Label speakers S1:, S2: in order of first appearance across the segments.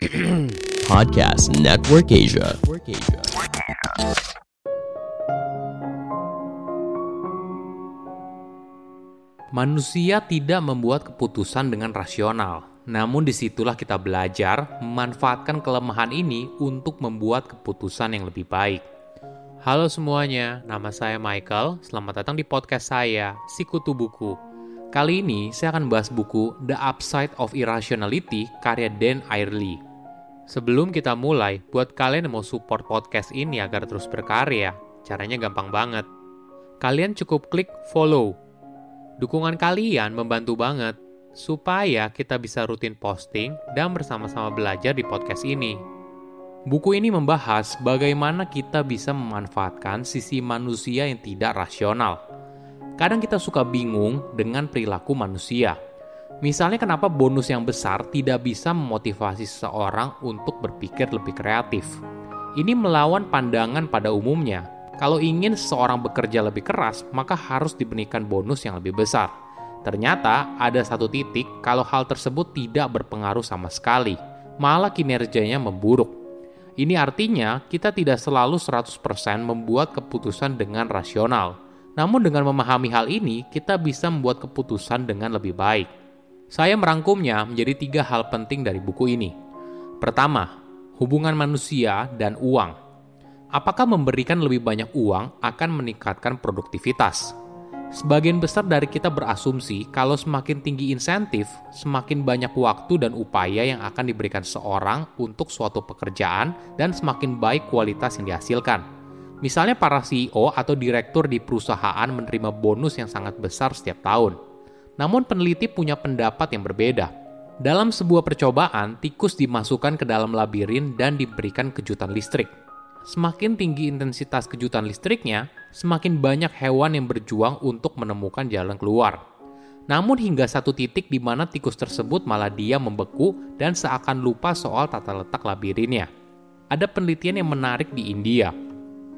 S1: Podcast Network Asia.
S2: Manusia tidak membuat keputusan dengan rasional. Namun di situlah kita belajar memanfaatkan kelemahan ini untuk membuat keputusan yang lebih baik. Halo semuanya, nama saya Michael. Selamat datang di podcast saya, Sikutu Buku. Kali ini saya akan bahas buku The Upside of Irrationality karya Dan Airley. Sebelum kita mulai, buat kalian yang mau support podcast ini agar terus berkarya, caranya gampang banget. Kalian cukup klik follow Dukungan kalian membantu banget supaya kita bisa rutin posting dan bersama-sama belajar di podcast ini. Buku ini membahas bagaimana kita bisa memanfaatkan sisi manusia yang tidak rasional. Kadang kita suka bingung dengan perilaku manusia. Misalnya kenapa bonus yang besar tidak bisa memotivasi seseorang untuk berpikir lebih kreatif. Ini melawan pandangan pada umumnya kalau ingin seseorang bekerja lebih keras, maka harus diberikan bonus yang lebih besar. Ternyata ada satu titik kalau hal tersebut tidak berpengaruh sama sekali, malah kinerjanya memburuk. Ini artinya kita tidak selalu 100% membuat keputusan dengan rasional. Namun dengan memahami hal ini, kita bisa membuat keputusan dengan lebih baik. Saya merangkumnya menjadi tiga hal penting dari buku ini. Pertama, hubungan manusia dan uang apakah memberikan lebih banyak uang akan meningkatkan produktivitas? Sebagian besar dari kita berasumsi kalau semakin tinggi insentif, semakin banyak waktu dan upaya yang akan diberikan seorang untuk suatu pekerjaan dan semakin baik kualitas yang dihasilkan. Misalnya para CEO atau direktur di perusahaan menerima bonus yang sangat besar setiap tahun. Namun peneliti punya pendapat yang berbeda. Dalam sebuah percobaan, tikus dimasukkan ke dalam labirin dan diberikan kejutan listrik Semakin tinggi intensitas kejutan listriknya, semakin banyak hewan yang berjuang untuk menemukan jalan keluar. Namun hingga satu titik di mana tikus tersebut malah dia membeku dan seakan lupa soal tata letak labirinnya. Ada penelitian yang menarik di India.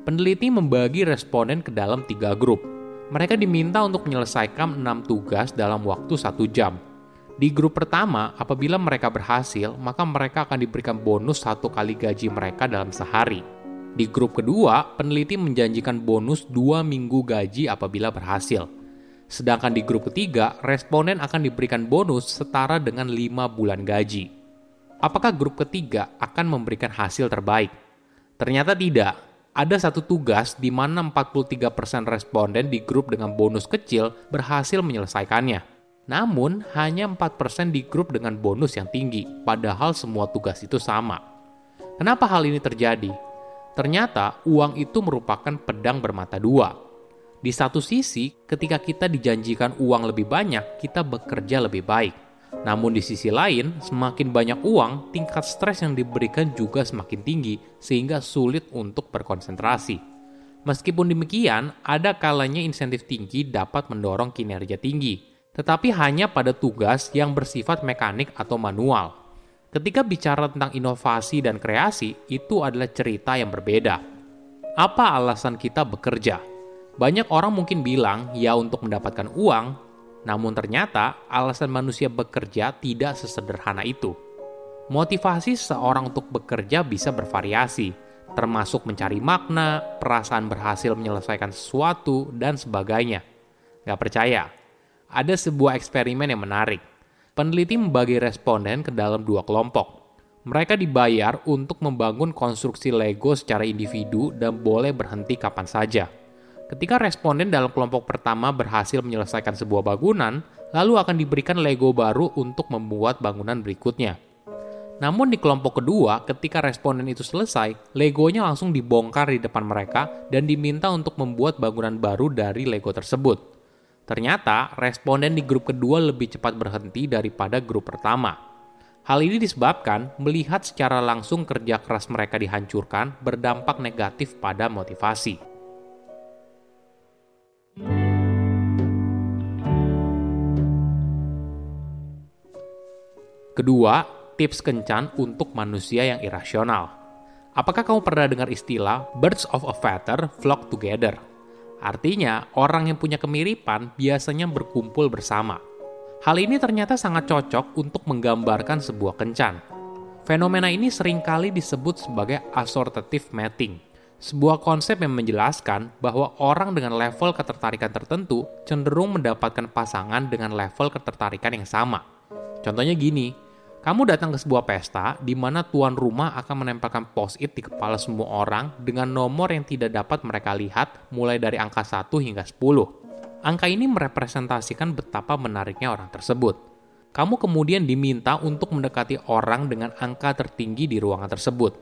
S2: Peneliti membagi responden ke dalam tiga grup. Mereka diminta untuk menyelesaikan enam tugas dalam waktu satu jam. Di grup pertama, apabila mereka berhasil, maka mereka akan diberikan bonus satu kali gaji mereka dalam sehari. Di grup kedua, peneliti menjanjikan bonus dua minggu gaji apabila berhasil. Sedangkan di grup ketiga, responden akan diberikan bonus setara dengan lima bulan gaji. Apakah grup ketiga akan memberikan hasil terbaik? Ternyata tidak. Ada satu tugas di mana 43% responden di grup dengan bonus kecil berhasil menyelesaikannya. Namun, hanya 4% di grup dengan bonus yang tinggi, padahal semua tugas itu sama. Kenapa hal ini terjadi? Ternyata uang itu merupakan pedang bermata dua. Di satu sisi, ketika kita dijanjikan uang lebih banyak, kita bekerja lebih baik. Namun di sisi lain, semakin banyak uang, tingkat stres yang diberikan juga semakin tinggi, sehingga sulit untuk berkonsentrasi. Meskipun demikian, ada kalanya insentif tinggi dapat mendorong kinerja tinggi, tetapi hanya pada tugas yang bersifat mekanik atau manual. Ketika bicara tentang inovasi dan kreasi, itu adalah cerita yang berbeda. Apa alasan kita bekerja? Banyak orang mungkin bilang ya untuk mendapatkan uang, namun ternyata alasan manusia bekerja tidak sesederhana itu. Motivasi seorang untuk bekerja bisa bervariasi, termasuk mencari makna, perasaan berhasil menyelesaikan sesuatu, dan sebagainya. Gak percaya? Ada sebuah eksperimen yang menarik peneliti membagi responden ke dalam dua kelompok. Mereka dibayar untuk membangun konstruksi Lego secara individu dan boleh berhenti kapan saja. Ketika responden dalam kelompok pertama berhasil menyelesaikan sebuah bangunan, lalu akan diberikan Lego baru untuk membuat bangunan berikutnya. Namun di kelompok kedua, ketika responden itu selesai, Legonya langsung dibongkar di depan mereka dan diminta untuk membuat bangunan baru dari Lego tersebut. Ternyata, responden di grup kedua lebih cepat berhenti daripada grup pertama. Hal ini disebabkan melihat secara langsung kerja keras mereka dihancurkan berdampak negatif pada motivasi. Kedua, tips kencan untuk manusia yang irasional. Apakah kamu pernah dengar istilah birds of a feather flock together? Artinya, orang yang punya kemiripan biasanya berkumpul bersama. Hal ini ternyata sangat cocok untuk menggambarkan sebuah kencan. Fenomena ini sering kali disebut sebagai assortative mating, sebuah konsep yang menjelaskan bahwa orang dengan level ketertarikan tertentu cenderung mendapatkan pasangan dengan level ketertarikan yang sama. Contohnya gini, kamu datang ke sebuah pesta di mana tuan rumah akan menempelkan post-it di kepala semua orang dengan nomor yang tidak dapat mereka lihat mulai dari angka 1 hingga 10. Angka ini merepresentasikan betapa menariknya orang tersebut. Kamu kemudian diminta untuk mendekati orang dengan angka tertinggi di ruangan tersebut.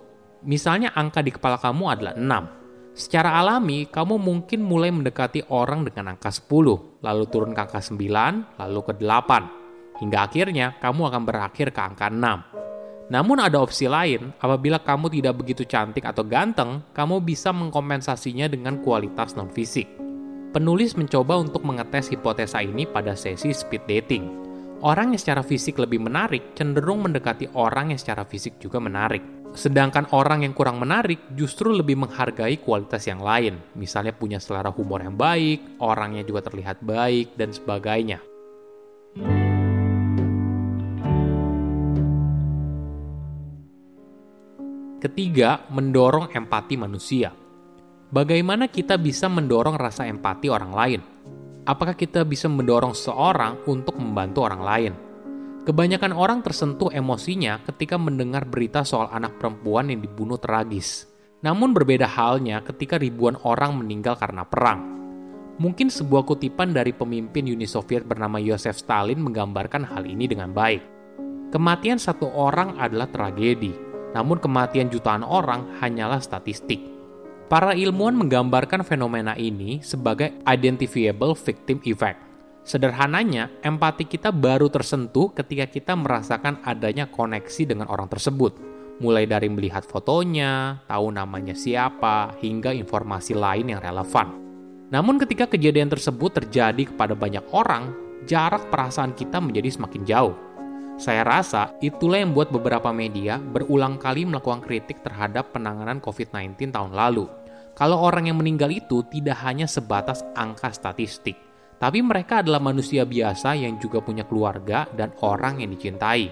S2: Misalnya angka di kepala kamu adalah 6. Secara alami, kamu mungkin mulai mendekati orang dengan angka 10, lalu turun ke angka 9, lalu ke 8 hingga akhirnya kamu akan berakhir ke angka 6. Namun ada opsi lain, apabila kamu tidak begitu cantik atau ganteng, kamu bisa mengkompensasinya dengan kualitas non-fisik. Penulis mencoba untuk mengetes hipotesa ini pada sesi speed dating. Orang yang secara fisik lebih menarik cenderung mendekati orang yang secara fisik juga menarik. Sedangkan orang yang kurang menarik justru lebih menghargai kualitas yang lain, misalnya punya selera humor yang baik, orangnya juga terlihat baik, dan sebagainya. Ketiga, mendorong empati manusia. Bagaimana kita bisa mendorong rasa empati orang lain? Apakah kita bisa mendorong seorang untuk membantu orang lain? Kebanyakan orang tersentuh emosinya ketika mendengar berita soal anak perempuan yang dibunuh tragis. Namun berbeda halnya ketika ribuan orang meninggal karena perang. Mungkin sebuah kutipan dari pemimpin Uni Soviet bernama Yosef Stalin menggambarkan hal ini dengan baik. Kematian satu orang adalah tragedi, namun kematian jutaan orang hanyalah statistik. Para ilmuwan menggambarkan fenomena ini sebagai identifiable victim effect. Sederhananya, empati kita baru tersentuh ketika kita merasakan adanya koneksi dengan orang tersebut, mulai dari melihat fotonya, tahu namanya siapa, hingga informasi lain yang relevan. Namun, ketika kejadian tersebut terjadi kepada banyak orang, jarak perasaan kita menjadi semakin jauh saya rasa itulah yang membuat beberapa media berulang kali melakukan kritik terhadap penanganan COVID-19 tahun lalu. Kalau orang yang meninggal itu tidak hanya sebatas angka statistik, tapi mereka adalah manusia biasa yang juga punya keluarga dan orang yang dicintai.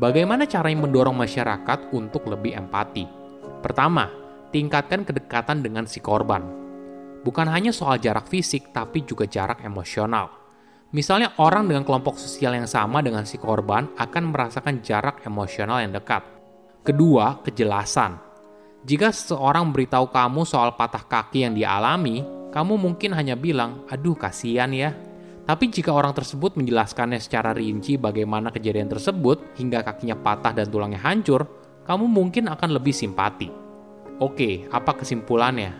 S2: Bagaimana cara yang mendorong masyarakat untuk lebih empati? Pertama, tingkatkan kedekatan dengan si korban. Bukan hanya soal jarak fisik, tapi juga jarak emosional. Misalnya orang dengan kelompok sosial yang sama dengan si korban akan merasakan jarak emosional yang dekat. Kedua, kejelasan. Jika seseorang memberitahu kamu soal patah kaki yang dialami, kamu mungkin hanya bilang, aduh kasihan ya. Tapi jika orang tersebut menjelaskannya secara rinci bagaimana kejadian tersebut hingga kakinya patah dan tulangnya hancur, kamu mungkin akan lebih simpati. Oke, apa kesimpulannya?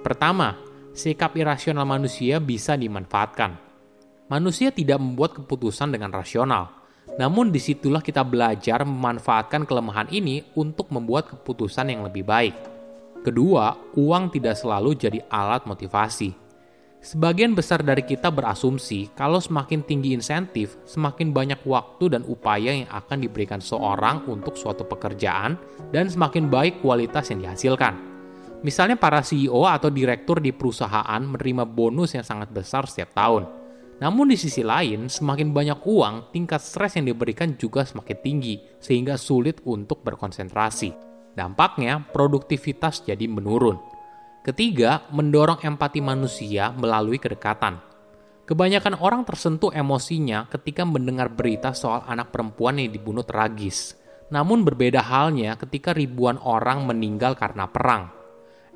S2: Pertama, sikap irasional manusia bisa dimanfaatkan manusia tidak membuat keputusan dengan rasional. Namun di situlah kita belajar memanfaatkan kelemahan ini untuk membuat keputusan yang lebih baik. Kedua, uang tidak selalu jadi alat motivasi. Sebagian besar dari kita berasumsi kalau semakin tinggi insentif, semakin banyak waktu dan upaya yang akan diberikan seorang untuk suatu pekerjaan dan semakin baik kualitas yang dihasilkan. Misalnya para CEO atau direktur di perusahaan menerima bonus yang sangat besar setiap tahun namun di sisi lain, semakin banyak uang, tingkat stres yang diberikan juga semakin tinggi, sehingga sulit untuk berkonsentrasi. Dampaknya, produktivitas jadi menurun. Ketiga, mendorong empati manusia melalui kedekatan. Kebanyakan orang tersentuh emosinya ketika mendengar berita soal anak perempuan yang dibunuh tragis. Namun berbeda halnya ketika ribuan orang meninggal karena perang.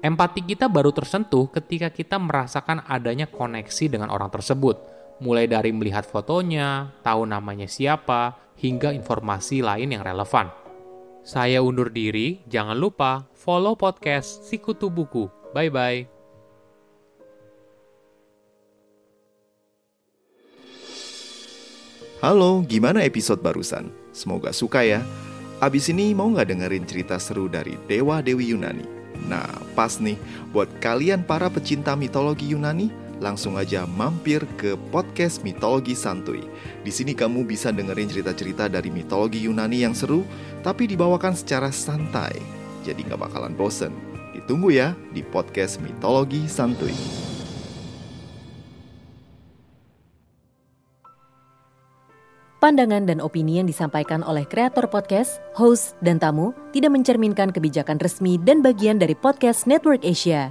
S2: Empati kita baru tersentuh ketika kita merasakan adanya koneksi dengan orang tersebut, mulai dari melihat fotonya, tahu namanya siapa, hingga informasi lain yang relevan. Saya undur diri, jangan lupa follow podcast Sikutu Buku. Bye-bye.
S3: Halo, gimana episode barusan? Semoga suka ya. Abis ini mau nggak dengerin cerita seru dari Dewa Dewi Yunani? Nah, pas nih buat kalian para pecinta mitologi Yunani langsung aja mampir ke podcast Mitologi Santuy. Di sini kamu bisa dengerin cerita-cerita dari mitologi Yunani yang seru, tapi dibawakan secara santai. Jadi nggak bakalan bosen. Ditunggu ya di podcast Mitologi Santuy.
S4: Pandangan dan opini yang disampaikan oleh kreator podcast, host, dan tamu tidak mencerminkan kebijakan resmi dan bagian dari podcast Network Asia.